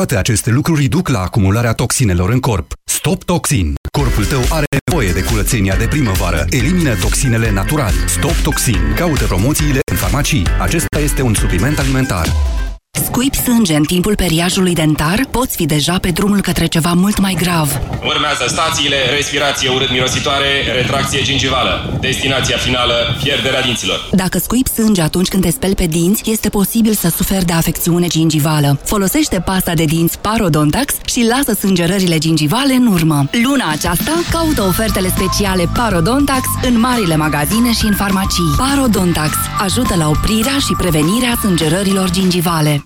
Toate aceste lucruri duc la acumularea toxinelor în corp. Stop Toxin. Corpul tău are nevoie de curățenia de primăvară. Elimină toxinele natural. Stop Toxin. Caută promoțiile în farmacii. Acesta este un supliment alimentar. Scuipi sânge în timpul periajului dentar? Poți fi deja pe drumul către ceva mult mai grav. Urmează stațiile, respirație urât-mirositoare, retracție gingivală. Destinația finală, pierderea dinților. Dacă scuipi sânge atunci când te speli pe dinți, este posibil să suferi de afecțiune gingivală. Folosește pasta de dinți Parodontax și lasă sângerările gingivale în urmă. Luna aceasta, caută ofertele speciale Parodontax în marile magazine și în farmacii. Parodontax ajută la oprirea și prevenirea sângerărilor gingivale.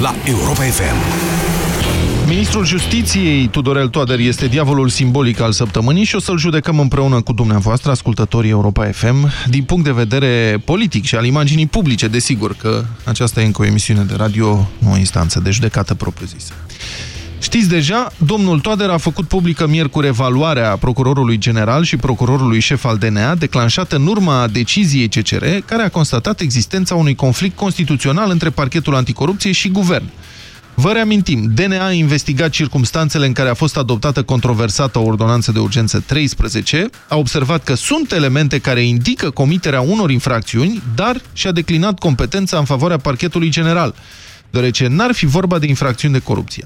la Europa FM. Ministrul Justiției, Tudorel Toader, este diavolul simbolic al săptămânii și o să-l judecăm împreună cu dumneavoastră, ascultătorii Europa FM, din punct de vedere politic și al imaginii publice, desigur că aceasta e încă o emisiune de radio, nu o instanță de judecată propriu-zisă. Știți deja, domnul Toader a făcut publică miercuri evaluarea procurorului general și procurorului șef al DNA, declanșată în urma deciziei CCR, care a constatat existența unui conflict constituțional între parchetul anticorupție și guvern. Vă reamintim, DNA a investigat circumstanțele în care a fost adoptată controversată o ordonanță de urgență 13, a observat că sunt elemente care indică comiterea unor infracțiuni, dar și-a declinat competența în favoarea parchetului general, deoarece n-ar fi vorba de infracțiuni de corupție.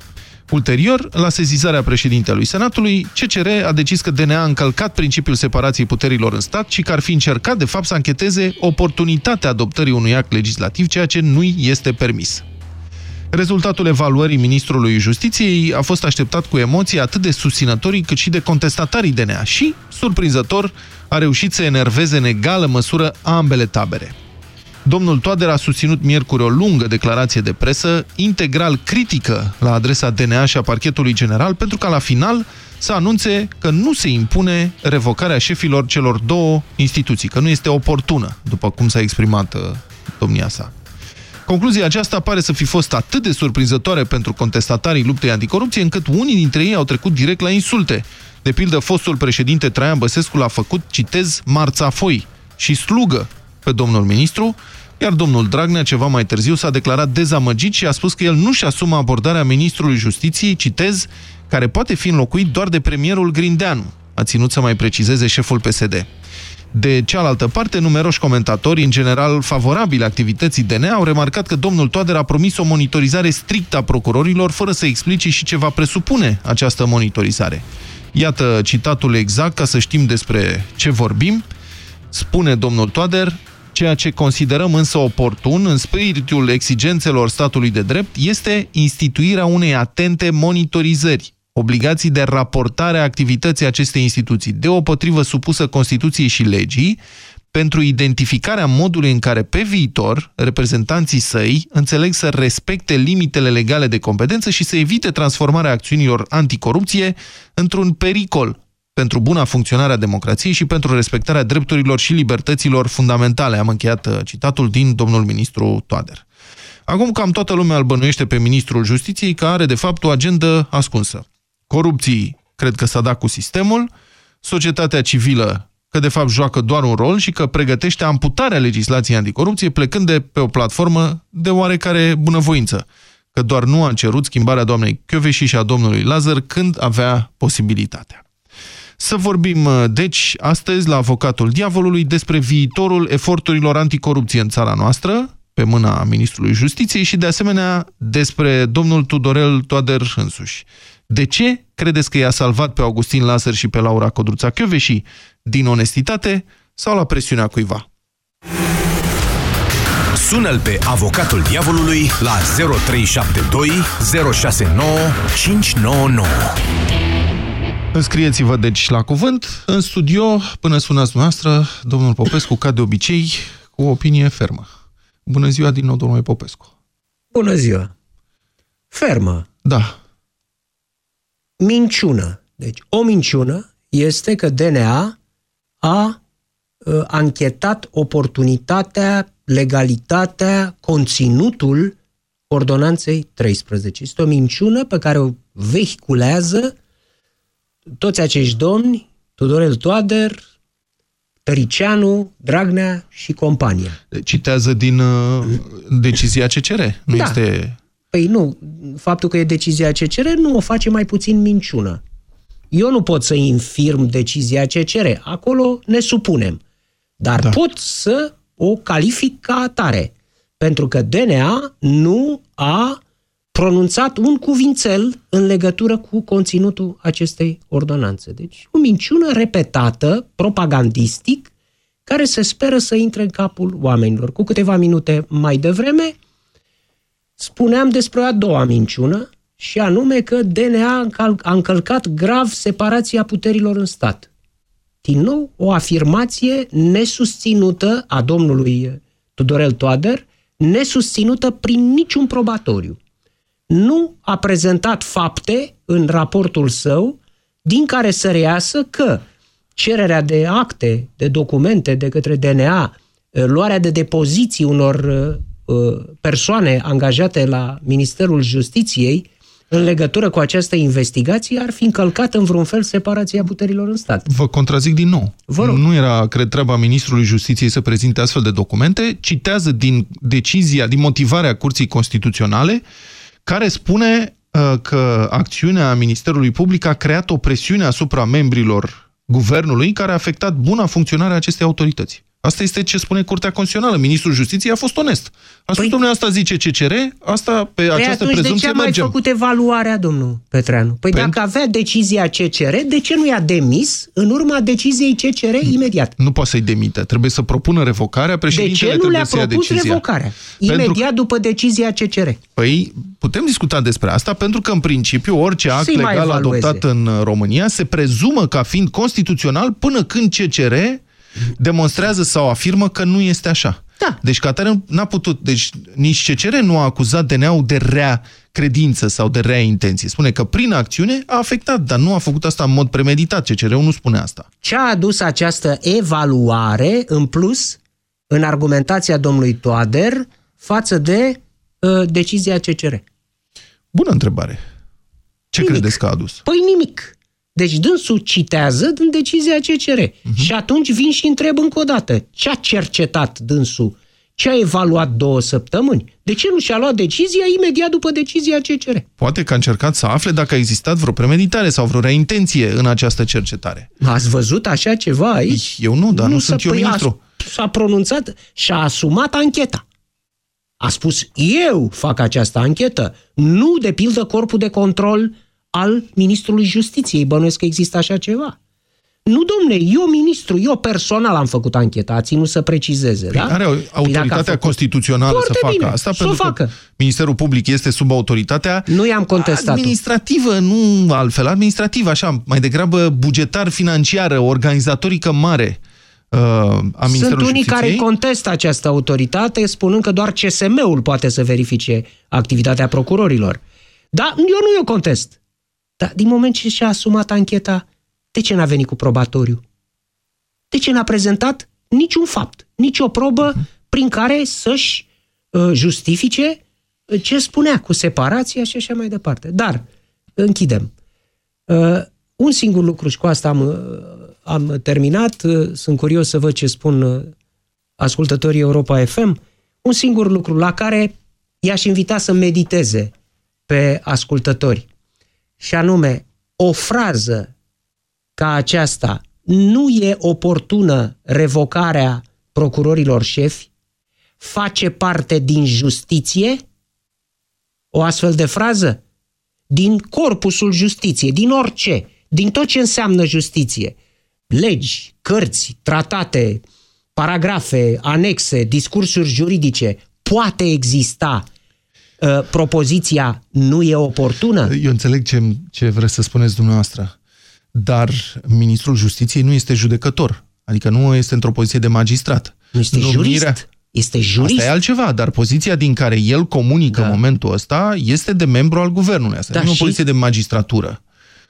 Ulterior, la sezizarea președintelui Senatului, CCR a decis că DNA a încălcat principiul separației puterilor în stat și că ar fi încercat, de fapt, să încheteze oportunitatea adoptării unui act legislativ, ceea ce nu este permis. Rezultatul evaluării Ministrului Justiției a fost așteptat cu emoții atât de susținătorii cât și de contestatarii DNA și, surprinzător, a reușit să enerveze în egală măsură ambele tabere. Domnul Toader a susținut miercuri o lungă declarație de presă, integral critică la adresa DNA și a parchetului general, pentru ca la final să anunțe că nu se impune revocarea șefilor celor două instituții, că nu este oportună, după cum s-a exprimat uh, domnia sa. Concluzia aceasta pare să fi fost atât de surprinzătoare pentru contestatarii luptei anticorupție, încât unii dintre ei au trecut direct la insulte. De pildă, fostul președinte Traian Băsescu l-a făcut, citez, marțafoi și slugă pe domnul ministru, iar domnul Dragnea, ceva mai târziu, s-a declarat dezamăgit și a spus că el nu-și asumă abordarea ministrului justiției, citez, care poate fi înlocuit doar de premierul Grindeanu, a ținut să mai precizeze șeful PSD. De cealaltă parte, numeroși comentatori, în general favorabili activității DNA, au remarcat că domnul Toader a promis o monitorizare strictă a procurorilor, fără să explice și ce va presupune această monitorizare. Iată citatul exact, ca să știm despre ce vorbim. Spune domnul Toader, Ceea ce considerăm însă oportun, în spiritul exigențelor statului de drept, este instituirea unei atente monitorizări, obligații de raportare a activității acestei instituții, deopotrivă supusă Constituției și legii, pentru identificarea modului în care pe viitor reprezentanții săi înțeleg să respecte limitele legale de competență și să evite transformarea acțiunilor anticorupție într-un pericol pentru buna funcționare a democrației și pentru respectarea drepturilor și libertăților fundamentale. Am încheiat uh, citatul din domnul ministru Toader. Acum cam toată lumea îl bănuiește pe ministrul justiției că are de fapt o agendă ascunsă. Corupții cred că s-a dat cu sistemul, societatea civilă că de fapt joacă doar un rol și că pregătește amputarea legislației anticorupție plecând de pe o platformă de oarecare bunăvoință, că doar nu a cerut schimbarea doamnei Chioveși și a domnului Lazar când avea posibilitatea. Să vorbim, uh, deci, astăzi la Avocatul Diavolului despre viitorul eforturilor anticorupție în țara noastră, pe mâna Ministrului Justiției și, de asemenea, despre domnul Tudorel Toader însuși. De ce credeți că i-a salvat pe Augustin Lazar și pe Laura Codruța Chioveși? Din onestitate sau la presiunea cuiva? Sună-l pe avocatul diavolului la 0372 069 599. Înscrieți-vă deci la cuvânt. În studio, până sunați noastră, domnul Popescu, ca de obicei, cu o opinie fermă. Bună ziua din nou, domnule Popescu. Bună ziua. Fermă. Da. Minciună. Deci, o minciună este că DNA a uh, anchetat oportunitatea, legalitatea, conținutul ordonanței 13. Este o minciună pe care o vehiculează toți acești domni, Tudorel Toader, Tăricianu, Dragnea și compania. Citează din uh, decizia CCR, nu Da. este... Păi nu, faptul că e decizia CCR nu o face mai puțin minciună. Eu nu pot să infirm decizia CCR, acolo ne supunem. Dar da. pot să o calific ca atare, pentru că DNA nu a pronunțat un cuvințel în legătură cu conținutul acestei ordonanțe. Deci o minciună repetată, propagandistic, care se speră să intre în capul oamenilor. Cu câteva minute mai devreme, spuneam despre a doua minciună, și anume că DNA a încal- a încălcat grav separația puterilor în stat. Din nou, o afirmație nesusținută a domnului Tudorel Toader, nesusținută prin niciun probatoriu. Nu a prezentat fapte în raportul său din care să reiasă că cererea de acte, de documente de către DNA, eh, luarea de depoziții unor eh, eh, persoane angajate la Ministerul Justiției în legătură cu această investigație ar fi încălcat în vreun fel separația puterilor în stat. Vă contrazic din nou. Vă rog. Nu era, cred, treaba Ministrului Justiției să prezinte astfel de documente. Citează din decizia, din motivarea Curții Constituționale, care spune uh, că acțiunea Ministerului Public a creat o presiune asupra membrilor guvernului care a afectat buna funcționare a acestei autorități. Asta este ce spune Curtea Constituțională. Ministrul Justiției a fost onest. A spus, păi, domnule, asta zice CCR, asta pe Păi această atunci de ce prezumție a mai mergem. făcut evaluarea, domnul Petreanu? Păi Pentru- dacă avea decizia CCR, de ce nu i-a demis în urma deciziei CCR imediat? Nu poate să-i demite. Trebuie să propună revocarea. De Președintele ce nu trebuie le-a să ia propus decizia. revocarea? Pentru că- Imediat după decizia CCR. Păi, putem discuta despre asta, pentru că, în principiu, orice act Să-i mai legal evalueze. adoptat în uh, România se prezumă ca fiind constituțional până când CCR demonstrează sau afirmă că nu este așa. Da. Deci, ca atare, n-a putut. Deci, nici CCR nu a acuzat DNA-ul de rea credință sau de rea intenție. Spune că prin acțiune a afectat, dar nu a făcut asta în mod premeditat. CCR-ul nu spune asta. Ce a adus această evaluare, în plus, în argumentația domnului Toader, față de uh, decizia CCR? Bună întrebare. Ce Nimic. credeți că a adus? Păi nimic. Deci dânsul citează din decizia CCR. Uh-huh. Și atunci vin și întreb încă o dată. Ce a cercetat dânsul? Ce a evaluat două săptămâni? De ce nu și-a luat decizia imediat după decizia CCR? Poate că a încercat să afle dacă a existat vreo premeditare sau vreo rea intenție în această cercetare. Ați văzut așa ceva aici? Eu nu, dar nu, sunt s-a- eu păi ministru. A, s-a pronunțat și a asumat ancheta. A spus, eu fac această anchetă, nu de pildă corpul de control al Ministrului Justiției. Bănuiesc că există așa ceva. Nu, domne, eu ministru, eu personal am făcut ancheta, a ținut să precizeze, Păi da? Are Păi dacă a autoritatea făcut- constituțională să Foarte facă bine, asta, să o pentru facă. că Ministerul Public este sub autoritatea Nu i-am contestat administrativă, nu altfel, administrativă, așa, mai degrabă bugetar-financiară, organizatorică mare uh, a Sunt Ministerului unii care Justiției. contestă această autoritate, spunând că doar CSM-ul poate să verifice activitatea procurorilor. Da, eu nu eu contest. Dar din moment ce și-a asumat ancheta, de ce n-a venit cu probatoriu? De ce n-a prezentat niciun fapt, nicio probă prin care să-și uh, justifice uh, ce spunea cu separația și așa mai departe. Dar, închidem. Uh, un singur lucru și cu asta am, uh, am terminat. Uh, Sunt curios să văd ce spun uh, ascultătorii Europa FM. Un singur lucru la care i-aș invita să mediteze pe ascultători. Și anume, o frază ca aceasta, nu e oportună revocarea procurorilor șefi, face parte din justiție? O astfel de frază? din corpusul justiției, din orice, din tot ce înseamnă justiție. Legi, cărți, tratate, paragrafe, anexe, discursuri juridice, poate exista uh, propoziția nu e oportună? Eu înțeleg ce, ce vreți să spuneți dumneavoastră, dar ministrul justiției nu este judecător, adică nu este într-o poziție de magistrat. Nu este Numirea... jurist? Este jurist. Asta e altceva, dar poziția din care el comunică da. în momentul ăsta este de membru al guvernului. Asta da, nu e o poziție de magistratură.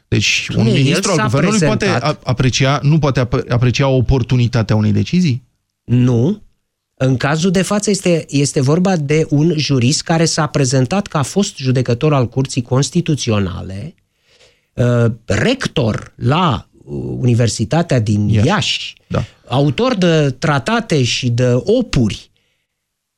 Deci un ministru al guvernului prezentat... poate aprecia, nu poate aprecia oportunitatea unei decizii? Nu. În cazul de față este, este vorba de un jurist care s-a prezentat că a fost judecător al Curții Constituționale, uh, rector la Universitatea din Iași, Iași da. autor de tratate și de opuri.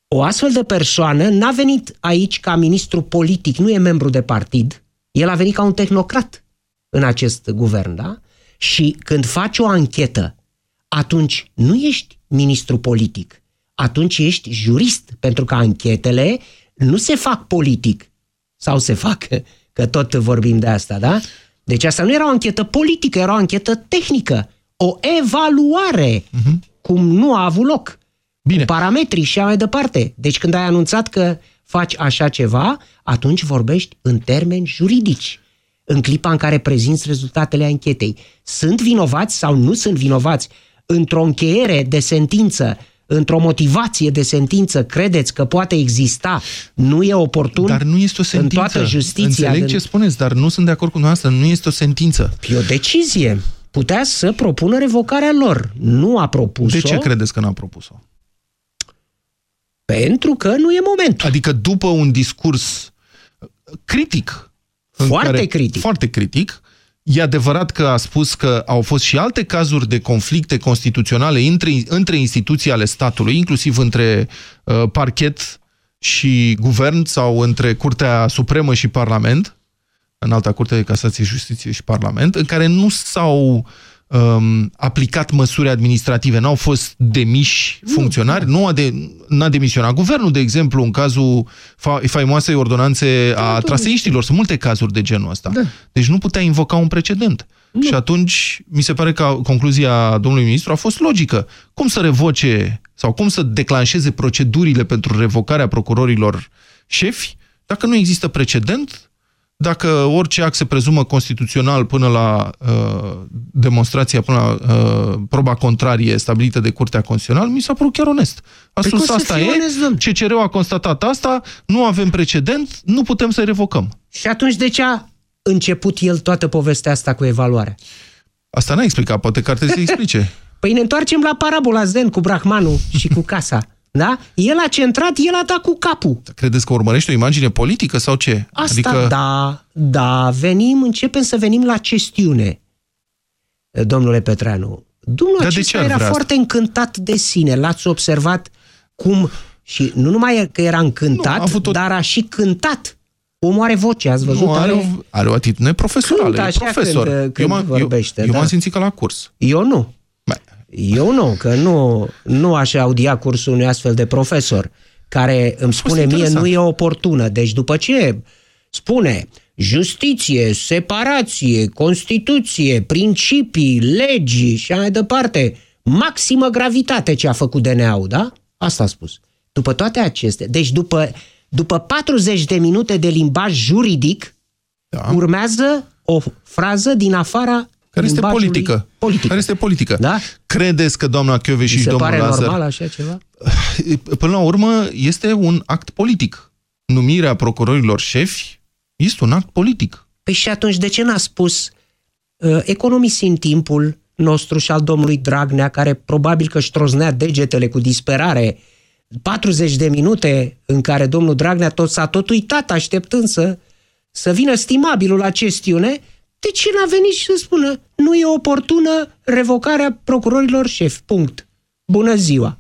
O astfel de persoană n-a venit aici ca ministru politic, nu e membru de partid, el a venit ca un tehnocrat în acest guvern, da? Și când faci o anchetă, atunci nu ești ministru politic, atunci ești jurist, pentru că anchetele nu se fac politic, sau se fac, că tot vorbim de asta, da? Deci asta nu era o anchetă politică, era o anchetă tehnică, o evaluare, uh-huh. cum nu a avut loc. Bine. Cu parametrii și așa mai departe. Deci când ai anunțat că faci așa ceva, atunci vorbești în termeni juridici. În clipa în care prezinți rezultatele anchetei. Sunt vinovați sau nu sunt vinovați? Într-o încheiere de sentință, într-o motivație de sentință, credeți că poate exista, nu e oportun Dar nu este o sentință. în toată justiția. Înțeleg ce spuneți, dar nu sunt de acord cu noastră, nu este o sentință. E o decizie. Putea să propună revocarea lor. Nu a propus-o. De ce credeți că n-a propus-o? Pentru că nu e momentul. Adică după un discurs critic. Foarte care, critic. Foarte critic. E adevărat că a spus că au fost și alte cazuri de conflicte constituționale între, între instituții ale statului, inclusiv între uh, parchet și guvern sau între Curtea Supremă și Parlament, în alta Curte de Casație, Justiție și Parlament, în care nu s-au uh, um, aplicat măsuri administrative, n-au fost demiși funcționari, nu, a de, n-a demisionat guvernul, de exemplu, în cazul fa faimoasei ordonanțe a da, traseiștilor. Sunt multe cazuri de genul ăsta. Da. Deci nu putea invoca un precedent. Nu. Și atunci, mi se pare că concluzia domnului ministru a fost logică. Cum să revoce sau cum să declanșeze procedurile pentru revocarea procurorilor șefi dacă nu există precedent dacă orice act se prezumă constituțional până la uh, demonstrația, până la uh, proba contrarie stabilită de Curtea Constituțională, mi s-a părut chiar onest. A păi spus asta e, onest, CCR-ul a constatat asta, nu avem precedent, nu putem să revocăm. Și atunci de ce a început el toată povestea asta cu evaluarea? Asta n-a explicat, poate că ar trebui să explice. Păi ne întoarcem la parabola Zen cu Brahmanul și cu casa. Da? El a centrat, el a dat cu capul. Credeți că urmărește o imagine politică sau ce? Asta, adică... da, da, venim, începem să venim la chestiune, domnule Petreanu. Domnul Dar acesta era vrea foarte asta? încântat de sine. L-ați observat cum, și nu numai că era încântat, nu, a o... dar a și cântat. Omul are voce, ați văzut? Nu, are, are, o, are o atitudine profesională, Cântă așa profesor. Când, când eu vorbește. Eu, eu da. m-am simțit ca la curs. Eu nu. Eu nu, că nu, nu aș audia cursul unui astfel de profesor care îmi spune mie nu e oportună. Deci după ce spune justiție, separație, constituție, principii, legi și mai departe, maximă gravitate ce a făcut DNA-ul, da? Asta a spus. După toate acestea, deci după, după 40 de minute de limbaj juridic, da. urmează o frază din afara care este politică. politică. Care este politică. Da? Credeți că doamna Chiove și domnul pare Lazar... normal așa ceva? Până la urmă, este un act politic. Numirea procurorilor șefi este un act politic. Păi și atunci de ce n-a spus uh, economisind timpul nostru și al domnului Dragnea, care probabil că își troznea degetele cu disperare 40 de minute în care domnul Dragnea tot s-a tot uitat așteptând să, să vină stimabilul la chestiune, de ce n-a venit și să spună nu e oportună revocarea procurorilor șefi? Punct. Bună ziua.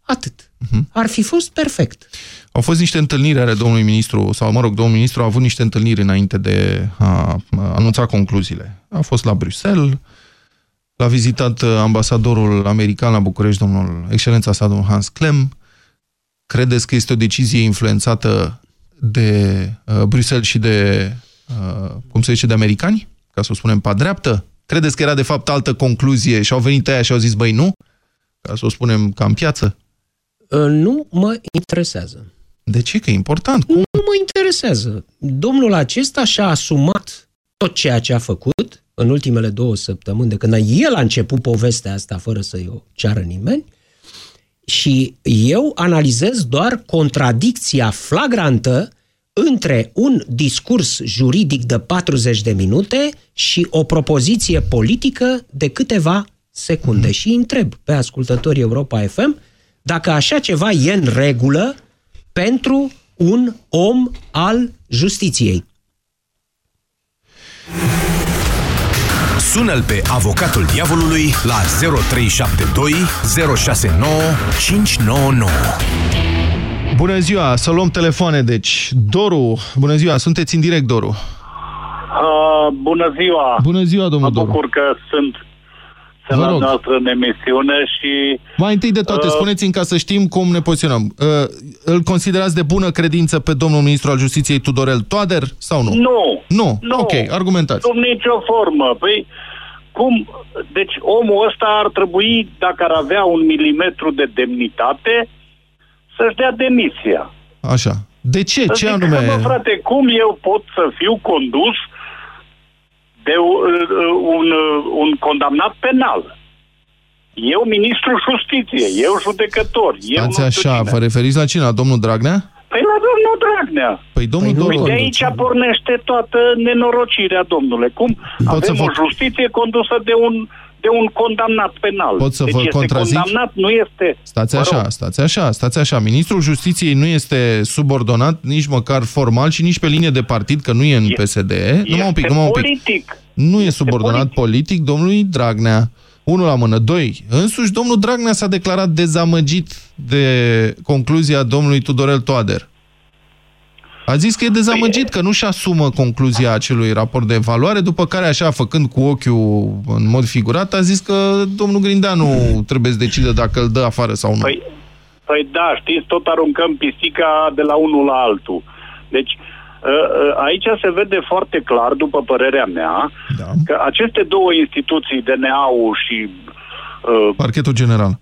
Atât. Uh-huh. Ar fi fost perfect. Au fost niște întâlniri ale domnului ministru, sau mă rog, domnul ministru a avut niște întâlniri înainte de a anunța concluziile. A fost la Bruxelles, l-a vizitat ambasadorul american la București, domnul excelența sa, domnul Hans Klem. Credeți că este o decizie influențată de uh, Bruxelles și de uh, cum se zice, de americani? Ca să o spunem pe dreaptă? Credeți că era de fapt altă concluzie și au venit aia și au zis, băi, nu? Ca să o spunem ca în piață? Uh, nu mă interesează. De ce? Că e important. Cum? Nu mă interesează. Domnul acesta și-a asumat tot ceea ce a făcut în ultimele două săptămâni, de când el a început povestea asta fără să-i o ceară nimeni, și eu analizez doar contradicția flagrantă între un discurs juridic de 40 de minute și o propoziție politică de câteva secunde. Mm. Și întreb pe ascultătorii Europa FM dacă așa ceva e în regulă pentru un om al justiției. Sună-l pe avocatul diavolului la 0372 069 599. Bună ziua, să luăm telefoane, deci. Doru, bună ziua, sunteți în direct, Doru. Uh, bună ziua! Bună ziua, domnul Mă bucur Doru. că sunt sunt la noastră în emisiune și... Mai întâi de toate, Uh, spuneți-mi ca să știm cum ne poziționăm. Uh, îl considerați de bună credință pe domnul ministru al justiției Tudorel Toader sau nu? Nu. Nu? Nu. Ok, argumentați. Sub nicio formă. Păi, cum? Deci omul ăsta ar trebui, dacă ar avea un milimetru de demnitate, să-și dea demisia. Așa. De ce? Să Ce zic, anume? Mă, frate, cum eu pot să fiu condus de uh, un, uh, un condamnat penal? Eu, ministrul justiției, eu, judecător, eu Stați nu știu așa, cine. vă referiți la cine? La domnul Dragnea? Păi la domnul Dragnea. Păi domnul Păi Doru... de aici pornește toată nenorocirea, domnule. Cum Pot să avem vă- o justiție condusă de un, de un condamnat penal. Pot să deci vă este contrazic? condamnat, nu este... Stați Mă așa, rog, stați așa, stați așa. Ministrul Justiției nu este subordonat nici măcar formal și nici pe linie de partid, că nu e în PSD. Numai un pic, este numai un pic. politic. Nu e subordonat politic. domnului Dragnea. Unul la mână. Doi. Însuși, domnul Dragnea s-a declarat dezamăgit de concluzia domnului Tudorel Toader. A zis că e dezamăgit, că nu-și asumă concluzia acelui raport de evaluare, după care, așa, făcând cu ochiul în mod figurat, a zis că domnul Grindeanu trebuie să decidă dacă îl dă afară sau nu. Păi, păi da, știți, tot aruncăm pisica de la unul la altul. Deci, ă, ă, aici se vede foarte clar, după părerea mea, da. că aceste două instituții, DNA-ul și ă, Parchetul general.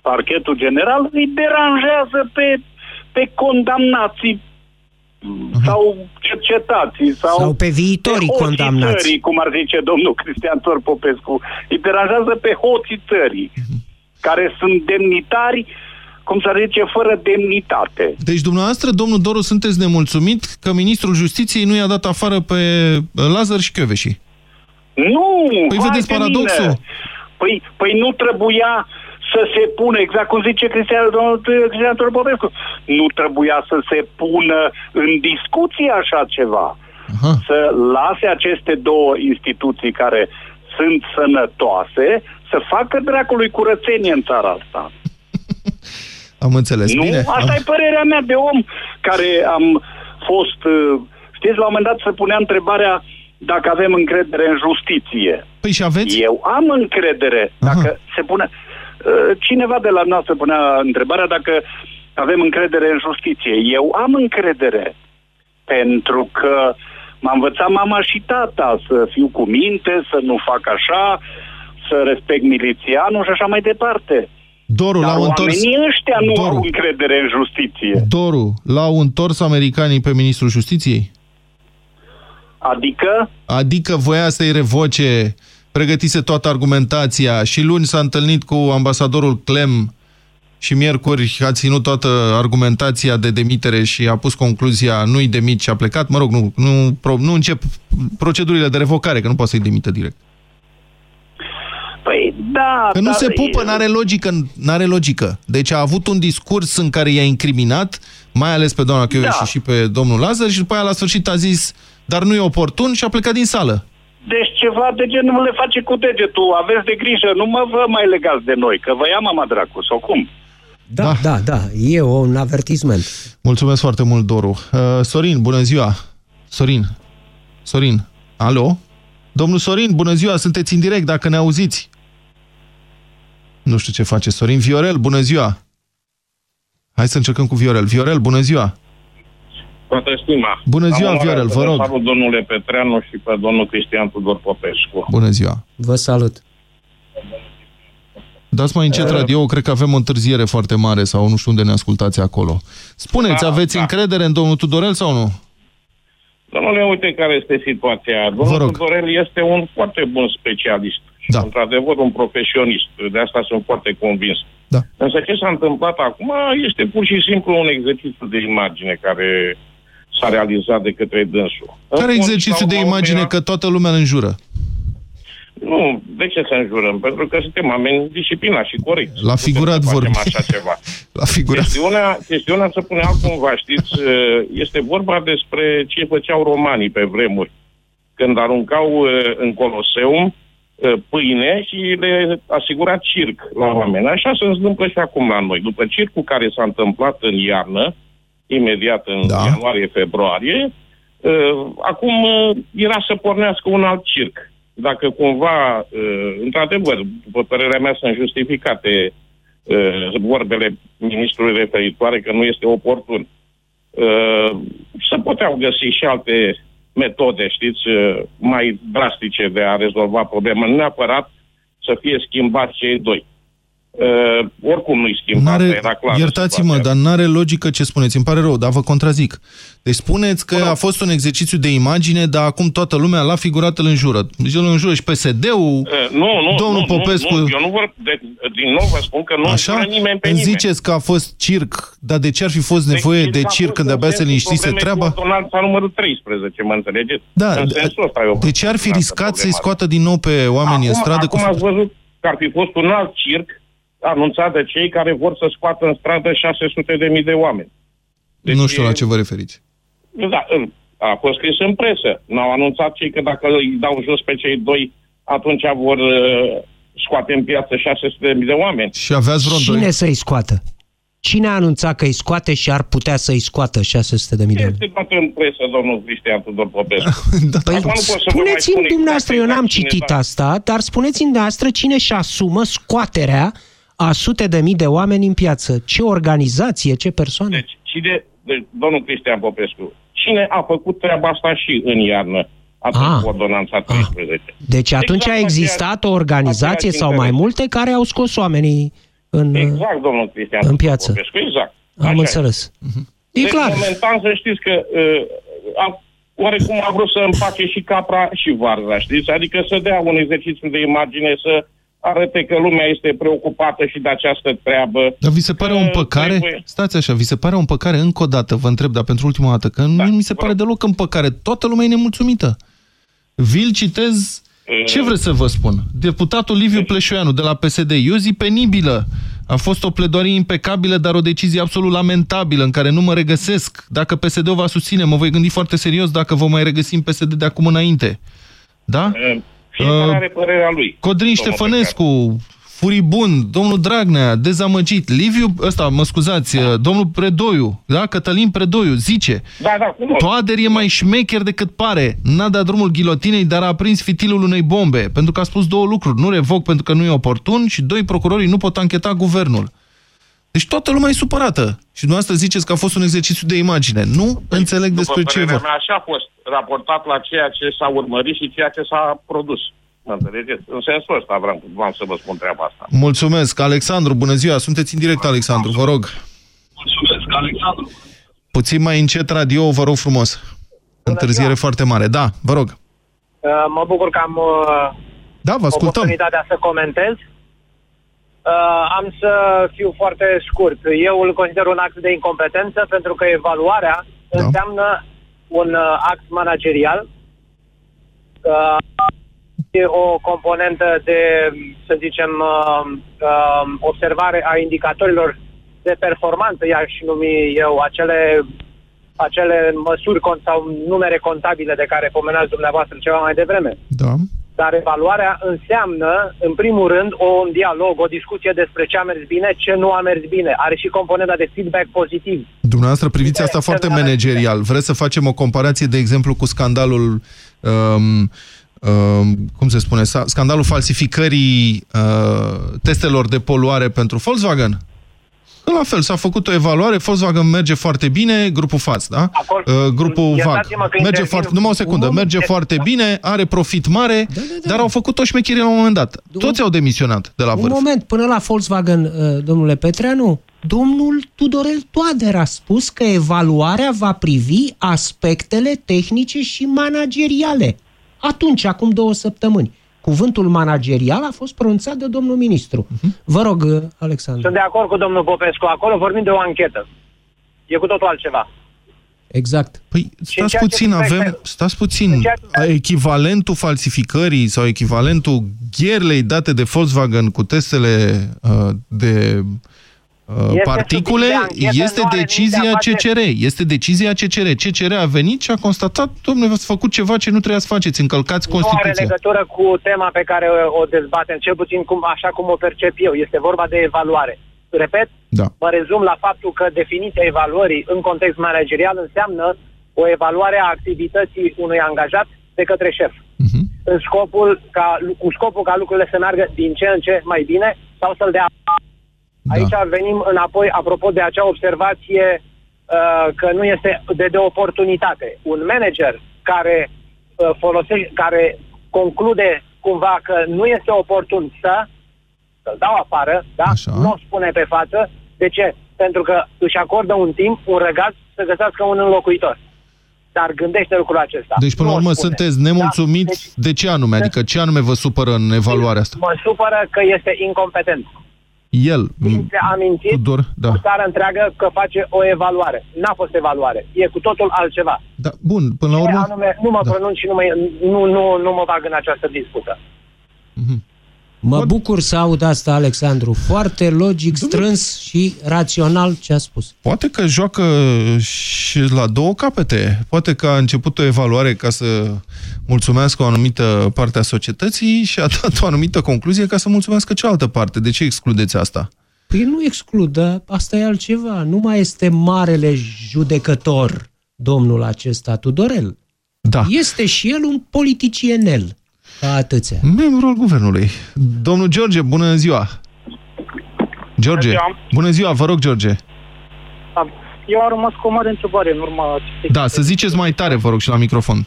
parchetul general, îi deranjează pe, pe condamnații sau cercetații sau, Sau pe viitorii pe hoții condamnați. țării, cum ar zice domnul Cristian Tor Popescu. Îi deranjează pe hoții țării, care sunt demnitari, cum să zice, fără demnitate. Deci, dumneavoastră, domnul Doru, sunteți nemulțumit că ministrul justiției nu i-a dat afară pe Lazar și Chioveși. Nu! Păi vai vedeți de paradoxul? mine. Păi, păi nu trebuia să se pună, exact cum zice Cristian, domnul Cristian Tor Popescu, nu trebuia să se pună în discuție așa ceva. Aha. Să lase aceste două instituții care sunt sănătoase să facă dracului curățenie în țara asta. Am înțeles. Nu? Bine. Asta am... e părerea mea de om care am fost... uh, Știți, la un moment dat se punea întrebarea dacă avem încredere în justiție. Păi și aveți? Eu am încredere. Dacă se pune... uh, Cineva de la noastră punea întrebarea dacă avem încredere în justiție. Eu am încredere. Pentru că m-a învățat mama și tata să fiu cu minte, să nu fac așa, să respect milițianul și așa mai departe. Doru, Dar l-au întors... oamenii ăștia nu Doru. au încredere în justiție. Doru, l-au întors americanii pe ministrul justiției? Adică? Adică voia să-i revoce, pregătise toată argumentația și luni s-a întâlnit cu ambasadorul Clem și miercuri a ținut toată argumentația de demitere și a pus concluzia nu-i demit și a plecat. Mă rog, nu, nu, pro- nu încep procedurile de revocare, că nu poate să-i demită direct. Păi da, Că nu dar se pupă, n-are logică, n-are logică. Deci a avut un discurs în care i-a incriminat, mai ales pe doamna Chioveși Da. și pe domnul Lazar și după aia la sfârșit a zis, dar nu e oportun și a plecat din sală. Deci ceva de genul le face cu degetul. Aveți de grijă, nu mă vă mai legați de noi, că vă ia mama dracu, sau cum? Da, da, da, e un avertisment. Mulțumesc foarte mult, Doru. Uh, Sorin, bună ziua! Sorin, Sorin, alo? Domnul Sorin, bună ziua, sunteți în direct, dacă ne auziți. Nu știu ce face Sorin. Viorel, bună ziua! Hai să încercăm cu Viorel. Viorel, bună ziua! Toată stima. Bună ziua, Viorel, vă rog. Salut domnule Petreanu și pe domnul Cristian Tudor Popescu. Bună ziua. Vă salut. Dați mai încet radio, cred că avem o întârziere foarte mare sau nu știu unde ne ascultați acolo. Spuneți, Da, aveți da. încredere în domnul Tudorel sau nu? Domnule, uite care este situația. Vă Domnul rog. Tudorel este un foarte bun specialist. Și, Da. într-adevăr, un profesionist. De asta sunt foarte convins. Da. Însă ce s-a întâmplat acum este pur și simplu un exercițiu de imagine care s-a realizat de către dânsul. În Care fond, exercițiu la de urma imagine urmei, că toată lumea îl înjură? Nu, de ce să înjurăm? Pentru că suntem oameni disciplinați și corect. La figurat vorbim. vorbim. așa ceva. La figurat. Chestiunea, chestiunea se pune altcumva, știți, uh, este vorba despre ce făceau romanii pe vremuri. Când aruncau uh, în Coloseum uh, pâine și le asigura circ la oameni. Așa se întâmplă și acum la noi. După circul care s-a întâmplat în iarnă, imediat în Da. ianuarie-februarie, uh, acum uh, era să pornească un alt circ. Dacă cumva, uh, într-adevăr, după părerea mea, sunt justificate uh, vorbele ministrului referitoare că nu este oportun. Uh, se puteau găsi și alte metode, știți, uh, mai drastice de a rezolva problema. Nu neapărat să fie schimbați cei doi. Uh, oricum nu-i schimbat, N-are, era clar. iertați-mă, dar n-are logică ce spuneți. Îmi pare rău, dar vă contrazic. Deci spuneți că a fost un exercițiu de imagine, dar acum toată lumea la figurat îl înjură. Deci îl înjură și PSD-ul, Uh, nu, nu, domnul nu, Popescu... Nu, nu, eu nu vor, de, din nou vă spun că nu Așa? înjură nimeni pe Îmi nimeni. ziceți că a fost circ, dar de ce ar fi fost nevoie Deci, de a circ fost când în abia se sensul liniștise problemei treaba? cu ordonanța numărul 13, mă înțelegeți? Da, în de- sensul ăsta eu de ce ar fi vreau să riscat să-i problema. scoată din nou pe oamenii în acum, stradă? Acum cu... ați văzut că ar fi fost un alt circ anunțat de cei care vor să scoată în stradă 600 de mii de oameni. Deci, Nu știu la ce vă referiți. Da, în- a fost scris în presă. N-au anunțat cei că dacă îi dau jos pe cei doi, atunci vor uh, scoate în piață 600 de mii de oameni. Și aveați vreo Cine doi? să-i scoată? Cine a anunțat că îi scoate și ar putea să-i scoată 600 de mii de euro? Este dat în presă, domnul Cristian Tudor Popescu. da, Păi, Acum nu pot să vă mai spuneți-mi spun dumneavoastră, eu exact n-am cine, citit da. asta, dar spuneți-mi dumneavoastră cine și asumă scoaterea a sute de mii de oameni în piață. Ce organizație, ce persoană? Deci, cine, deci, domnul Cristian Popescu, cine a făcut treaba asta și în iarnă, atunci Ah. cu ordonanța 13? Deci atunci Exact a existat aceeași- o organizație aceeași sau mai interes. multe care au scos oamenii în... Exact, domnul Cristian în piață. Popescu, exact. Am Așa e. înțeles. E deci, clar. momentan să știți că uh, a, oarecum a vrut să împace și capra și varza, știți? Adică să dea un exercițiu de imagine, să arate că lumea este preocupată și de această treabă. Dar vi se pare o Că împăcare? trebuie- Stați așa, vi se pare o împăcare încă o dată, vă întreb, dar pentru ultima dată, că Da, nu mi se vă pare rog. deloc împăcare. Toată lumea e nemulțumită. Vi-l citez, ce vreți să vă spun? Deputatul Liviu Pleșoianu de la PSD, e o zi penibilă. A fost o pledoarie impecabilă, dar o decizie absolut lamentabilă, în care nu mă regăsesc. Dacă PSD-ul va susține, mă voi gândi foarte serios dacă vă mai regăsim PSD de acum înainte. Da? Uh, Fiecare Uh, are părerea lui. Codrin domnul Ștefănescu, furibund, domnul Dragnea, dezamăgit, Liviu, ăsta, mă scuzați, domnul Predoiu, da? Cătălin Predoiu, zice, Da, da, cunosc. Toader e mai șmecher decât pare. N-a dat drumul ghilotinei, dar a aprins fitilul unei bombe, pentru că a spus două lucruri. Nu revoc pentru că nu e oportun și doi, procurorii nu pot ancheta guvernul. Deci toată lumea e supărată. Și dumneavoastră ziceți că a fost un exercițiu de imagine. Nu înțeleg despre După ce e părerea vorba. mea, așa a fost raportat la ceea ce s-a urmărit și ceea ce s-a produs. Mă înțelegeți? În sensul ăsta vreau, vreau să vă spun treaba asta. Mulțumesc. Alexandru, bună ziua. Sunteți în direct, Alexandru, vă rog. Mulțumesc, Alexandru. Puțin mai încet radio, vă rog frumos. Întârziere foarte mare. Da, vă rog. Uh, Mă bucur că am uh, Da, vă ascultăm. oportunitatea să comentez. Uh, am să fiu foarte scurt. Eu îl consider un act de incompetență pentru că evaluarea Da. înseamnă un uh, act managerial. Uh, e o componentă de, să zicem, uh, uh, observare a indicatorilor de performanță, i-aș numi eu, acele, acele măsuri cont- sau numere contabile de care pomenați dumneavoastră ceva mai devreme. Da. Dar evaluarea înseamnă, în primul rând, o, un dialog, o discuție despre ce a mers bine, ce nu a mers bine. Are și componenta de feedback pozitiv. Dumneavoastră priviți asta foarte managerial. Vreți să facem o comparație, de exemplu, cu scandalul, um, um, cum se spune, sa- scandalul falsificării uh, testelor de poluare pentru Volkswagen? La fel, s-a făcut o evaluare, Volkswagen merge foarte bine, grupul FAS, da? Acolo- Uh, grupul VAG Iertați-mă că merge intervin. foarte, numai o secundă, Nu, merge de- foarte da. bine, are profit mare, Da, dar au făcut o șmecherie la un moment dat. Toți au demisionat de la Un vârf. moment, până la Volkswagen, uh, domnule Petreanu, domnul Tudorel Toader a spus că evaluarea va privi aspectele tehnice și manageriale. Atunci, acum două săptămâni. Cuvântul managerial a fost pronunțat de domnul ministru. Vă rog, uh, Alexandru. Sunt de acord cu domnul Popescu. Acolo vorbim de o anchetă. E cu totul altceva. Exact. Păi, Și în stați ceea ce puțin, privește- avem, stați puțin, în ceea ce- echivalentul falsificării sau echivalentul gherlei date de Volkswagen cu testele uh, de uh, Este particule subiect de anchetă, este nu are decizia nimic de a face- CCR. Este decizia CCR. CCR a venit și a constatat, domnule, v-ați făcut ceva ce nu trebuia să faceți, încălcați Nu are Constituția. legătură cu tema pe care o, o dezbatem, cel puțin cum, așa cum o percep eu. Este vorba de evaluare. Repet, Da. mă rezum la faptul că definiția evaluării în context managerial înseamnă o evaluare a activității unui angajat de către șef. Mhm. În scopul ca, cu scopul ca lucrurile să meargă din ce în ce mai bine sau să-l dea. Da. Aici venim înapoi, apropo de acea observație uh, că nu este de, de oportunitate. Un manager care uh, folosește, care conclude cumva că nu este oportun să să-l dau afară, da? Așa. Nu o spune pe față. De ce? Pentru că își acordă un timp, un răgaz să găsească un înlocuitor. Dar gândește lucrul acesta. Deci, până Nu la o urmă, spune. sunteți nemulțumiți Da? de ce anume? Adică ce anume vă supără în evaluarea asta? Mă supără că este incompetent. El, Se a mințit Tudor, da. o țară întreagă că face o evaluare. N-a fost evaluare. E cu totul altceva. Da, bun, până la Ce urmă... anume, nu mă Da. pronunț și nu mă, nu, nu, nu mă bag în această dispută. Mă bucur să aud asta, Alexandru. Foarte logic, strâns și rațional ce a spus. Poate că joacă și la două capete. Poate că a început o evaluare ca să mulțumească o anumită parte a societății și a dat o anumită concluzie ca să mulțumească cealaltă parte. De ce excludeți asta? Păi nu excludă, asta e altceva. Nu mai este marele judecător, domnul acesta, Tudorel. Da. Este și el un politicienel, ca atâția. Membru al guvernului. Domnul George, bună ziua! George, Bună ziua. bună ziua, vă rog, George. Eu am rămas cu o mare întrebare în urma acestei Da, să ziceți mai tare, vă rog, și la microfon.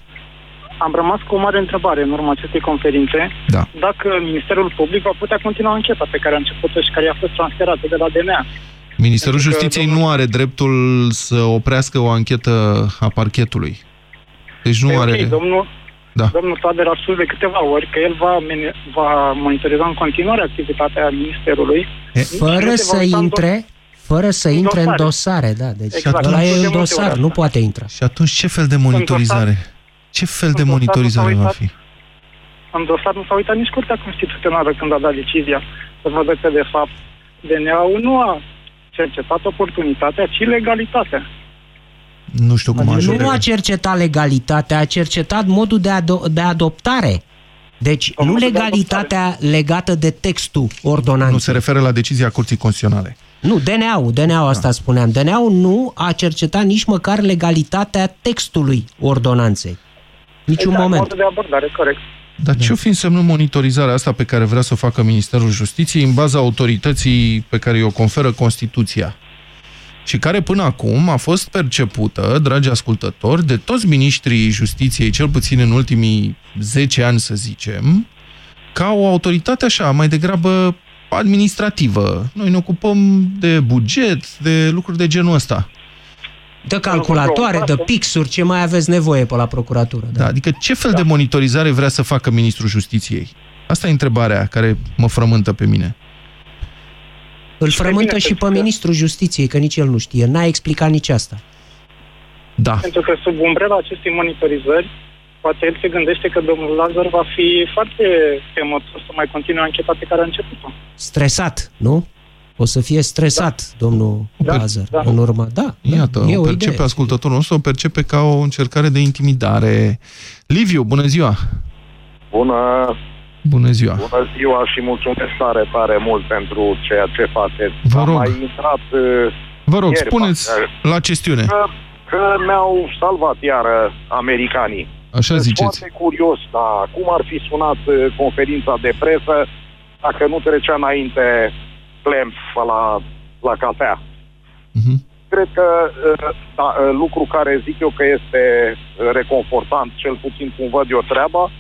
Am rămas cu o mare întrebare în urma acestei conferințe. Da. Dacă Ministerul Public va putea continua ancheta pe care a început-o și care i-a fost transferată de la DNA. Ministerul Pentru că Justiției domnul- nu are dreptul să oprească o anchetă a parchetului. Deci nu Păi, are... ok, domnul, Da. domnul Toader a spus de câteva ori că el va, mene- va monitoriza în continuare activitatea Ministerului. Fără Și se va să uita în intre, fără să în intre în dosare. dosare, da. Deci Exact. ăla Am e spus de în multe ori dosar, asta. nu poate intra. Și atunci ce fel de monitorizare? Ce fel de în dosar monitorizare nu s-a va uitat. fi? În dosar nu s-a uitat nici Curtea Constituțională când a dat decizia să vadă că, de fapt, DNA-ul nu a cercetat oportunitatea, ci legalitatea. Nu știu cum Adică ajunge. nu a cercetat legalitatea, a cercetat modul de, ado- de adoptare. Deci nu modul de legalitatea legată de textul ordonanței. Nu se referă la decizia Curții Constituționale. Nu, DNA-ul, DNA-ul asta spuneam. DNA-ul nu a cercetat nici măcar legalitatea textului ordonanței. Niciun exact, moment. modul de abordare, corect. Dar ce-o fi însemnând monitorizarea asta pe care vrea să o facă Ministerul Justiției în baza autorității pe care o conferă Constituția? Și care până acum a fost percepută, dragi ascultători, de toți miniștrii justiției, cel puțin în ultimii 10 ani, să zicem, ca o autoritate așa, mai degrabă administrativă. Noi ne ocupăm de buget, de lucruri de genul ăsta. De calculatoare, de pixuri, ce mai aveți nevoie pe la procuratură. Da, adică ce fel de monitorizare vrea să facă Ministrul Justiției? Asta e întrebarea care mă frământă pe mine. Îl Și pe frământă mine, și pentru pe că- ministrul justiției, că nici el nu știe. N-a explicat nici asta. Da. Pentru că sub umbrela acestei monitorizări, poate el se gândește că domnul Lazar va fi foarte temător să mai continue ancheta pe care a început-o. Stresat, nu? O să fie stresat, da. domnul Da, Lazar, da. în urmă. Da, Iată, da, e o o percepe idee. ascultătorul nostru, o percepe ca o încercare de intimidare. Liviu, bună ziua! Bună, Bună ziua! bună ziua și mulțumesc tare, tare mult pentru ceea ce faceți. Vă Am rog. mai intrat uh, Vă rog, ieri, spuneți parcă, la chestiune. că, că ne-au salvat iară americanii. Așa Sunt ziceți. foarte curios, dar cum ar fi sunat uh, conferința de presă dacă nu trecea înainte Plemf la la cafea. Mhm. Cred că uh, da, uh, lucru care zic eu că este uh, reconfortant, cel puțin cum văd eu treaba,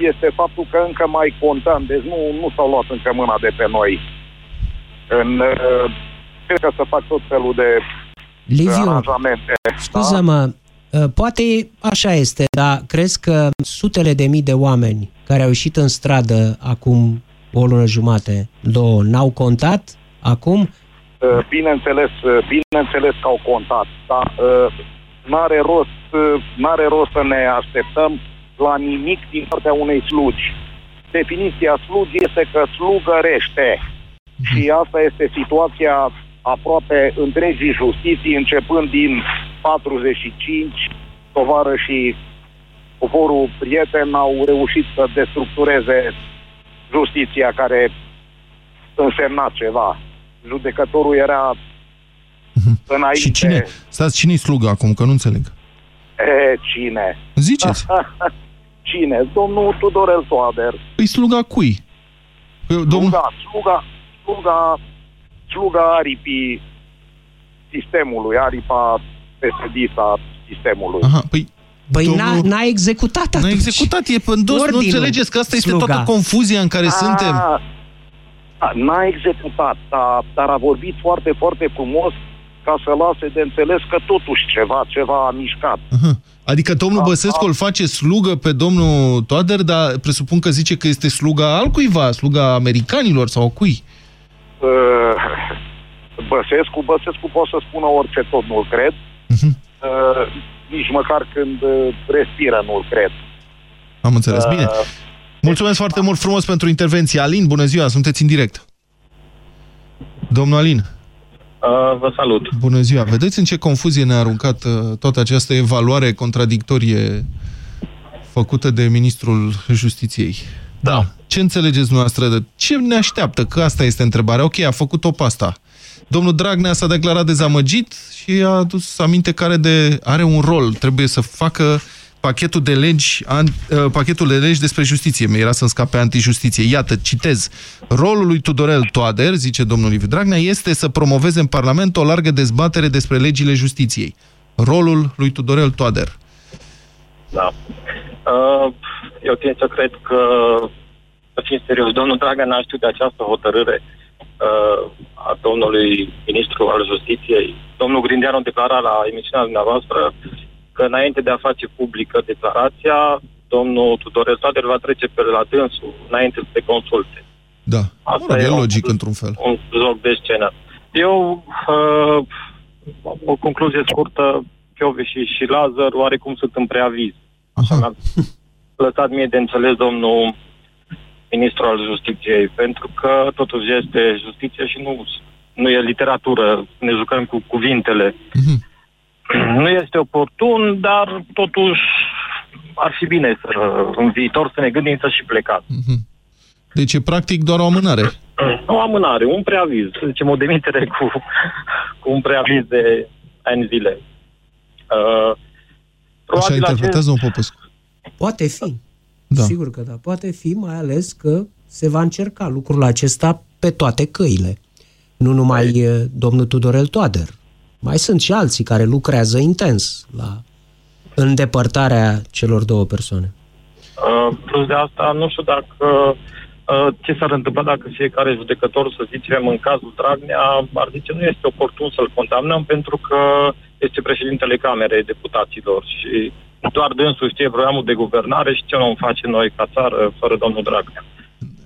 este faptul că încă mai contăm, deci nu, nu s-au luat încă mâna de pe noi. În, uh, cred că să fac tot felul de Liviu, aranjamente. Scuză-mă, uh, poate așa este, dar crezi că sutele de mii de oameni care au ieșit în stradă acum o lună jumate, două, n-au contat acum? Uh, Bineînțeles, uh, bineînțeles că au contat, dar uh, n-are rost, uh, n-are rost să ne așteptăm la nimic din partea unei slugi. Definiția slugi este că slugărește. Și asta este situația aproape întregii justiții, începând din 45, tovară și poporul prieten au reușit să destructureze justiția care însemna ceva. Judecătorul era înainte... Și cine? Stați, cine-i slugă acum, că nu înțeleg. E, cine? Ziceți. cine? Domnul Tudorel Toader. Îi sluga cui? Că Domnul... Sluga, sluga, sluga, sluga aripii sistemului, aripa PSD-a sistemului. Aha, păi Păi Domnul- n-a, n-a executat N-a atunci. executat, e pe dos, nu Ordinul, înțelegeți că asta este sluga. toată confuzia în care Ah, suntem. da, N-a executat, dar, dar a vorbit foarte, foarte frumos ca să lase de înțeles că totuși ceva, ceva a mișcat. Adică domnul Băsescu îl face slugă pe domnul Toader, dar presupun că zice că este sluga altcuiva, sluga americanilor sau a cui? Uh, Băsescu, Băsescu poate să spună orice tot, nu-l cred. Mhm. Uh, nici măcar când uh, respiră, nu-l cred. Am înțeles. Bine. Uh, Mulțumesc foarte mult frumos pentru intervenție. Alin, bună ziua, sunteți în direct. Domnul Alin. Uh, vă salut. Bună ziua. Vedeți în ce confuzie ne-a aruncat uh, toată această evaluare contradictorie făcută de Ministrul Justiției? Da. Ce înțelegeți noastră? De ce ne așteaptă? Că asta este întrebarea. Ok, a făcut-o pe asta. Domnul Dragnea s-a declarat dezamăgit și a adus aminte că are, de, are un rol. Trebuie să facă pachetul de legi, an, uh, pachetul de legi despre justiție. Mi era să-mi scape antijustiție. Iată, citez. Rolul lui Tudorel Toader, zice domnul Liviu Dragnea, este să promoveze în Parlament o largă dezbatere despre legile justiției. Rolul lui Tudorel Toader. Da. Uh, eu tind să cred că, să fim serios, domnul Draga n-a știut de această hotărâre uh, a domnului ministru al justiției. Domnul Grindeanu declara la emisiunea dumneavoastră că înainte de a face publică declarația, domnul Tudorel Toader va trece pe la dânsul înainte să se consulte. Da. Asta Mă rog, e e un- logic într-un fel. un joc de scenă. Eu, uh, o concluzie scurtă, Chiovi și, și Lazar oarecum sunt în preaviz. Mi-a lăsat mie de înțeles domnul ministru al justiției, pentru că totuși este justiție și nu, nu e literatură, ne jucăm cu cuvintele. Nu este oportun, dar totuși ar fi bine să, în viitor să ne gândim să și plecat. Deci e practic doar o amânare. O amânare, un preaviz, să zicem o demitere cu, cu un preaviz de ani zile. Uh, Așa probabil interpretează un Popescu. Poate fi. Da. Sigur că da. Poate fi, mai ales că se va încerca lucrul acesta pe toate căile. Nu numai eh, domnul Tudorel Toader. Mai sunt și alții care lucrează intens la îndepărtarea celor două persoane. Uh, plus de asta, nu știu dacă uh, ce s-ar întâmpla dacă fiecare judecător, să zicem, în cazul Dragnea, ar zice nu este oportun să-l condamnăm pentru că este președintele Camerei Deputaților și doar dânsul știe programul de guvernare și ce nu face noi ca țară fără domnul Dragnea.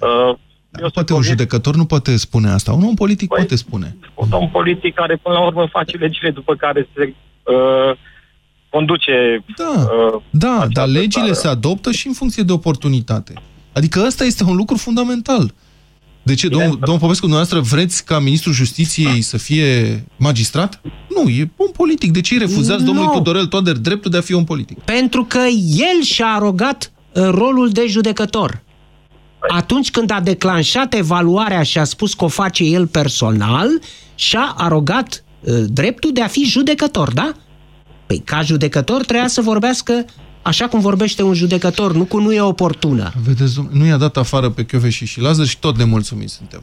Uh, Eu poate un judecător nu poate spune asta. Un om politic Păi, poate spune. un om politic care până la urmă face legile după care se uh, conduce Da, uh, da dar legile țară. se adoptă și în funcție de oportunitate. Adică ăsta este un lucru fundamental. De ce, domnul, domnul Popescu, dumneavoastră vreți ca ministrul justiției să fie magistrat? Nu, e om politic. De ce îi refuzați Nu. domnului Tudorel Toader dreptul de a fi om politic? Pentru că el și-a arogat uh, rolul de judecător. Atunci când a declanșat evaluarea și a spus că o face el personal, și-a arogat uh, dreptul de a fi judecător, da? Păi ca judecător trebuia să vorbească așa cum vorbește un judecător, nu cu nu e oportună. Vedeți, domnule, nu i-a dat afară pe Chioveși și Lazar și tot nemulțumiți suntem.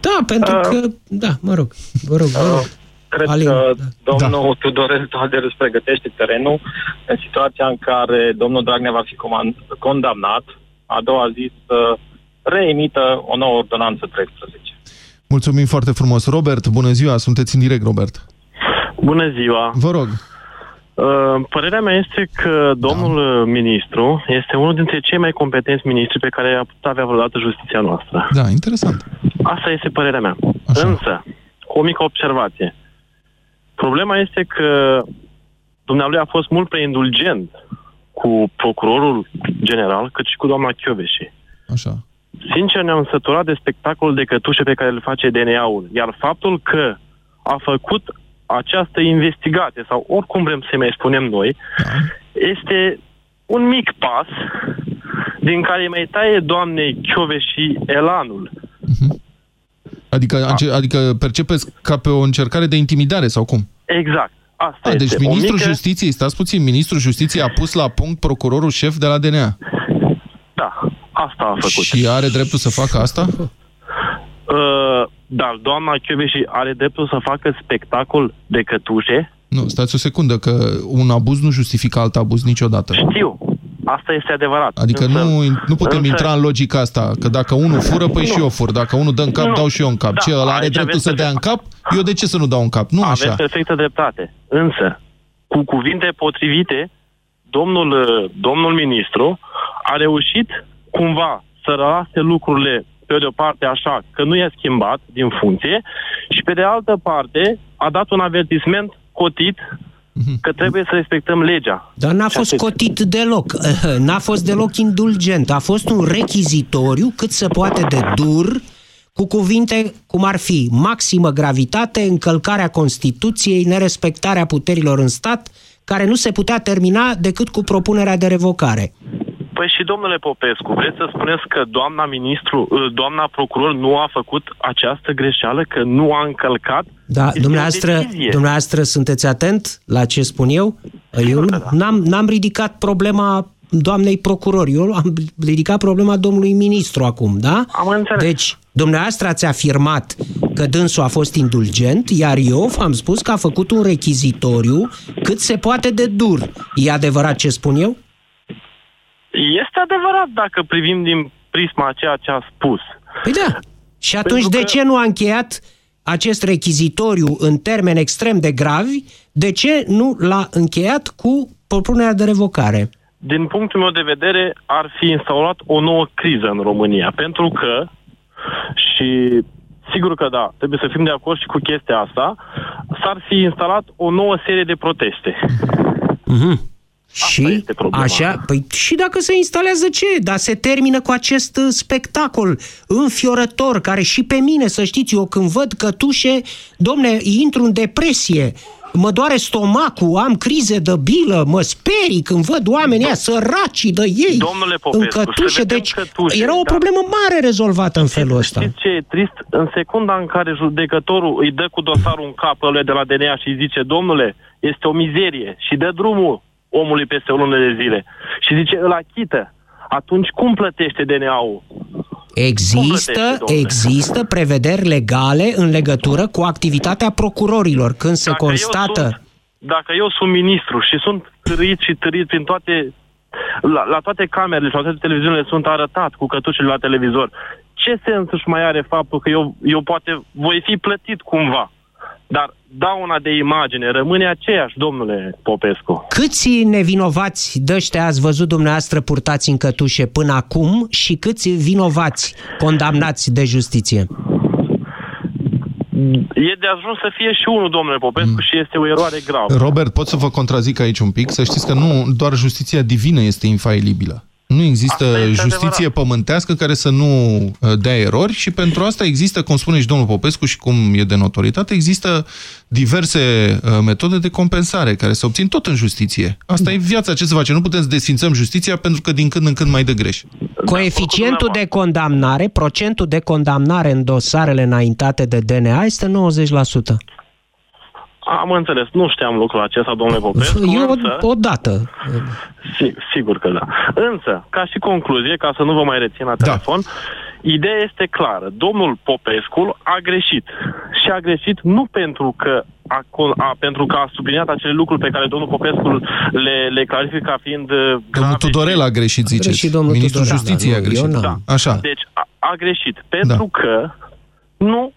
Da, pentru Uh, că, da, mă rog, vă rog, vă rog. Cred Alin, că da. domnul Tudorel Toader își pregătește terenul în situația în care domnul Dragnea va fi comand- condamnat, a doua zi să reemită o nouă ordonanță 13. Mulțumim foarte frumos. Robert, bună ziua, sunteți în direct, Robert. Bună ziua! Vă rog. Uh, Părerea mea este că domnul da. ministru este unul dintre cei mai competenți ministri pe care a putut avea vreodată justiția noastră. Da, interesant. Asta este părerea mea. Așa. Însă, cu o mică observație. Problema este că dumnealui a fost mult prea indulgent cu procurorul general, cât și cu doamna Chioveși. Așa. Sincer, ne-am săturat de spectacolul de cătușe pe care îl face DNA-ul. Iar faptul că a făcut această investigație, sau oricum vrem să mai spunem noi, este un mic pas din care mai taie doamnei Chioveși elanul. Adică, Ah. adică percepeți ca pe o încercare de intimidare sau cum? Exact. Asta A, este. deci o ministrul mică... justiției, stați puțin, ministrul justiției a pus la punct procurorul șef de la DNA. Da, asta a făcut. Și are dreptul să facă asta? Uh, dar doamna Chioveși are dreptul să facă spectacol de cătușe? Nu, stați o secundă, că un abuz nu justifică alt abuz niciodată. Știu. Asta este adevărat. Adică Însă- nu, nu putem însă- intra în logica asta, că dacă unul fură, păi Nu. și eu fur. Dacă unul dă în cap, Nu. dau și eu în cap. Da, Ce, ăla are aici dreptul aveți să dea în cap? Eu de ce să nu dau în cap? Nu Aveți așa. perfectă dreptate. Însă, cu cuvinte potrivite, domnul, uh, domnul ministru a reușit cumva să lase lucrurile pe de o parte așa, că nu i-a schimbat din funcție și pe de altă parte a dat un avertisment cotit că trebuie să respectăm legea. Dar n-a Și fost atât. cotit deloc. N-a fost deloc indulgent. A fost un rechizitoriu cât se poate de dur, cu cuvinte cum ar fi maximă gravitate, încălcarea Constituției, nerespectarea puterilor în stat, care nu se putea termina decât cu propunerea de revocare. Păi și domnule Popescu, vreți să spuneți că doamna ministru, uh, doamna procuror nu a făcut această greșeală, că nu a încălcat? Da, Este o dumneavoastră, decizie. dumneavoastră sunteți atent la ce spun eu? Eu nu, n-am, n-am ridicat problema doamnei procuror, eu am ridicat problema domnului ministru acum, da? Am înțeles. Deci, dumneavoastră ați afirmat că dânsul a fost indulgent, iar eu am spus că a făcut un rechizitoriu cât se poate de dur. E adevărat ce spun eu? Este adevărat dacă privim din prisma a ceea ce a spus. Păi da. Și atunci de ce nu a încheiat acest rechizitoriu în termeni extrem de gravi? De ce nu l-a încheiat cu propunerea de revocare? Din punctul meu de vedere, ar fi instaurat o nouă criză în România, pentru că, și sigur că da, trebuie să fim de acord și cu chestia asta, s-ar fi instalat o nouă serie de proteste. Mm-hmm. Și așa, păi și dacă se instalează ce? Dar se termină cu acest uh, spectacol înfiorător, care și pe mine, să știți, eu când văd cătușe, domne, intru în depresie, mă doare stomacul, am crize de bilă, mă sperii când văd oamenii ăia săraci de ei Domnule Popescu, în cătușe. să vedem Deci cătușe, era o da. problemă mare rezolvată în felul ăsta. Știți ce e trist? În secunda în care judecătorul îi dă cu dosarul în cap ăluia de la DNA și îi zice, domnule, este o mizerie și dă drumul omului peste o lună de zile și zice, îl achită, atunci cum plătește DNA-ul? Există, există prevederi legale în legătură cu activitatea procurorilor. Când se Dacă eu constată... sunt- Dacă eu sunt ministru și sunt târâit și târâit prin toate, la, la toate camerele și la toate televiziunile sunt arătat cu cătușele la televizor, ce sens își mai are faptul că eu, eu poate voi fi plătit cumva? Dar dauna de imagine rămâne aceeași, domnule Popescu. Câți nevinovați de ăștia ați văzut dumneavoastră purtați în cătușe până acum și câți vinovați condamnați de justiție? E de ajuns să fie și unul, domnule Popescu, mm. și este o eroare gravă. Robert, pot să vă contrazic aici un pic? Să știți că nu doar justiția divină este infailibilă. Nu există justiție pământească care să nu uh, dea erori și pentru asta există, cum spune și domnul Popescu și cum e de notoritate, există diverse uh, metode de compensare care se obțin tot în justiție. Asta e viața, ce să face? Nu putem să desfințăm justiția pentru că din când în când mai dă greș. Coeficientul de condamnare, procentul de condamnare în dosarele înaintate de DNA este 90%. Am înțeles, nu știam lucrul acesta, domnule Popescu, Eu însă... odată. Si- sigur că da. Însă, ca și concluzie, ca să nu vă mai rețin la telefon, Ideea este clară. Domnul Popescu a greșit. Și a greșit nu pentru că a, a, pentru că a subliniat acele lucruri pe care domnul Popescu le, le clarifică ca fiind uh, grave. Domnul Tudorel a greșit, ziceți. A greșit domnul Ministrul Tudorel. Justiției da, a greșit. Da. Așa. Deci a, a greșit. Pentru da. că nu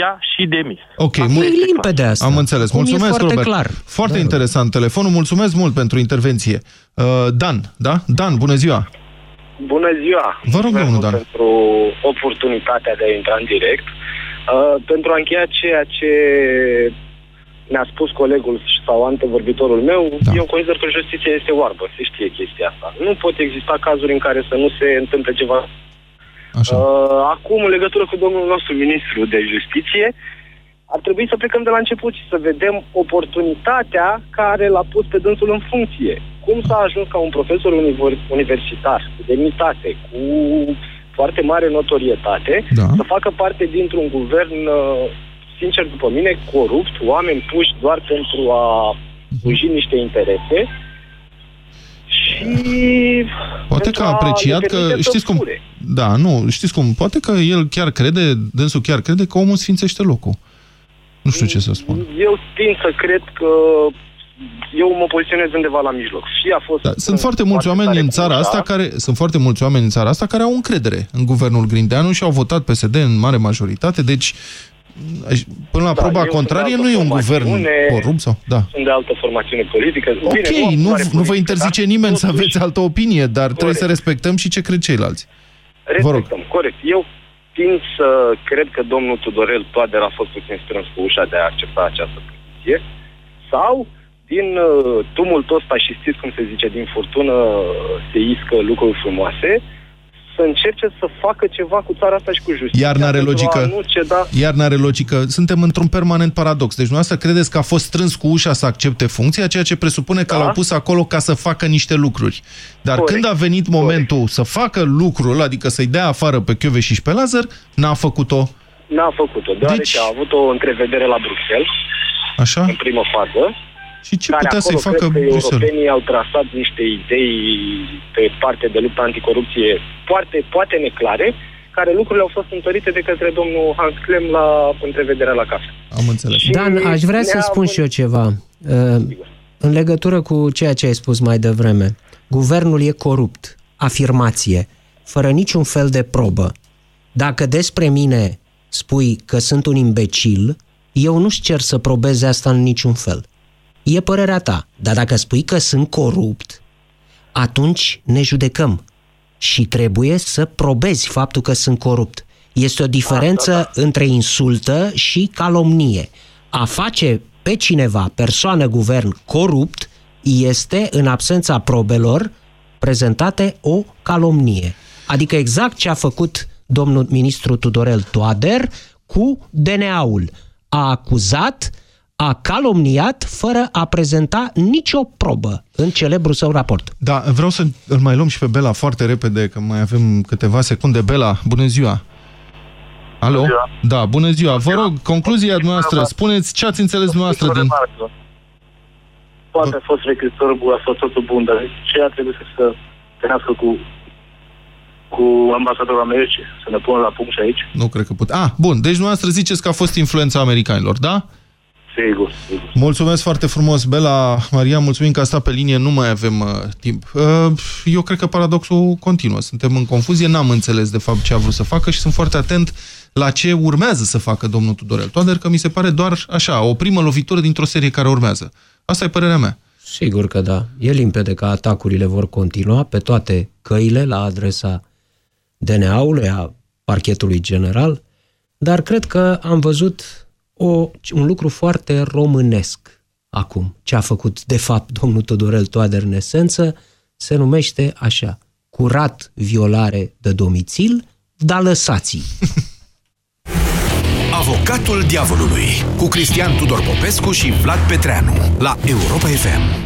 ia și demis. Ok, Acum e limpede asta. Am înțeles. Acum Mulțumesc, foarte Robert. clar. Foarte da, interesant telefonul. Mulțumesc mult pentru intervenție. Uh, Dan, da? Dan, bună ziua. Bună ziua! Vă rog, domnul Dan. Pentru oportunitatea de a intra în direct. Uh, pentru a încheia ceea ce ne-a spus colegul sau antevorbitorul meu, da. eu consider că justiția este oarbă, se știe chestia asta. Nu pot exista cazuri în care să nu se întâmple ceva. Așa. Uh, acum, în legătură cu domnul nostru ministru de justiție, ar trebui să plecăm de la început și să vedem oportunitatea care l-a pus pe dânsul în funcție. Cum s-a ajuns ca un profesor universitar cu demnitate, cu foarte mare notorietate, da. să facă parte dintr-un guvern, uh, sincer după mine, corupt, oameni puși doar pentru a sluji niște interese și... Poate că a apreciat că, știți cum, da, nu, știți cum, poate că el chiar crede, dânsul chiar crede că omul sfințește locul. Nu știu ce să spun. Eu tind să cred că eu mă poziționez undeva la mijloc. Și a fost da, sunt foarte mulți oameni în țara asta care sunt foarte mulți oameni în țara asta care au încredere în guvernul Grindeanu și au votat PSD în mare majoritate, deci până la da, proba contrarie nu e un guvern corupt sau? Da. Sunt de altă formațiune politică. Ok, Bine, nu, nu, nu vă interzice da? nimeni să aveți altă opinie, dar corect. trebuie să respectăm și ce cred ceilalți. Respectăm, corect. Eu tind să cred că domnul Tudorel Toader a fost puțin strâns cu ușa de a accepta această poziție sau din uh, tumultul ăsta și știți cum se zice, din furtună uh, se iscă lucruri frumoase, să încerce să facă ceva cu țara asta și cu justiția. Iar n-are logică. Ceda... Iar n-are logică. Suntem într-un permanent paradox. Deci dumneavoastră credeți că a fost strâns cu ușa să accepte funcția, ceea ce presupune că da? l-au pus acolo ca să facă niște lucruri. Dar Corect. când a venit momentul Corect. să facă lucrul, adică să-i dea afară pe Chiove și pe Lazar, n-a făcut-o. N-a făcut-o, deoarece deci... a avut o întrevedere la Bruxelles. Așa? În primă fază. Și ce putea să-i facă Bruxelles? europenii au trasat niște idei pe parte de luptă anticorupție foarte, poate neclare, care lucrurile au fost întărite de către domnul Hans Klem la întrevederea la casă. Am înțeles. Și Dan, aș vrea să spun și eu ceva. Uh, în legătură cu ceea ce ai spus mai devreme. Guvernul e corupt. Afirmație. Fără niciun fel de probă. Dacă despre mine spui că sunt un imbecil, eu nu-și cer să probeze asta în niciun fel. E părerea ta. Dar dacă spui că sunt corupt, atunci ne judecăm. Și trebuie să probezi faptul că sunt corupt. Este o diferență da, da, da. între insultă și calomnie. A face pe cineva, persoană, guvern, corupt, este, în absența probelor, prezentate o calomnie. Adică exact ce a făcut domnul ministru Tudorel Toader cu DNA-ul. A acuzat uh, a calomniat fără a prezenta nicio probă în celebrul său raport. Da, vreau să îl mai luăm și pe Bela foarte repede, că mai avem câteva secunde. Bela, bună ziua! Alo? Bună ziua. Da, bună ziua. Vă rog, concluzia noastră, spuneți ce ați înțeles noastră din... Poate a fost recrutor bun, a fost totul bun, dar ce a trebuit să se tenească cu cu ambasadorul Americii, să ne pună la punct și aici. Nu cred că put. Ah, bun, deci noastră ziceți că a fost influența americanilor, da? Sigur, sigur. Mulțumesc foarte frumos, Bela. Maria, mulțumim că a stat pe linie, nu mai avem uh, timp. Uh, eu cred că paradoxul continuă. Suntem în confuzie, n-am înțeles de fapt ce a vrut să facă și sunt foarte atent la ce urmează să facă domnul Tudorel Toader, că mi se pare doar așa, o primă lovitură dintr-o serie care urmează. Asta e părerea mea. Sigur că da. E limpede că atacurile vor continua pe toate căile la adresa DNA-ului, a parchetului general, dar cred că am văzut o, un lucru foarte românesc acum. Ce a făcut, de fapt, domnul Todorel Toader în esență, se numește așa, curat violare de domicil, dar lăsați Avocatul diavolului cu Cristian Tudor Popescu și Vlad Petreanu la Europa FM.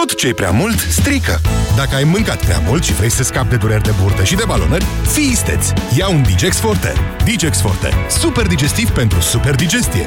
Tot ce e prea mult, strică. Dacă ai mâncat prea mult și vrei să scapi de dureri de burtă și de balonări, fii isteț! Ia un Digex Forte. Digex Forte. Super digestiv pentru super digestie.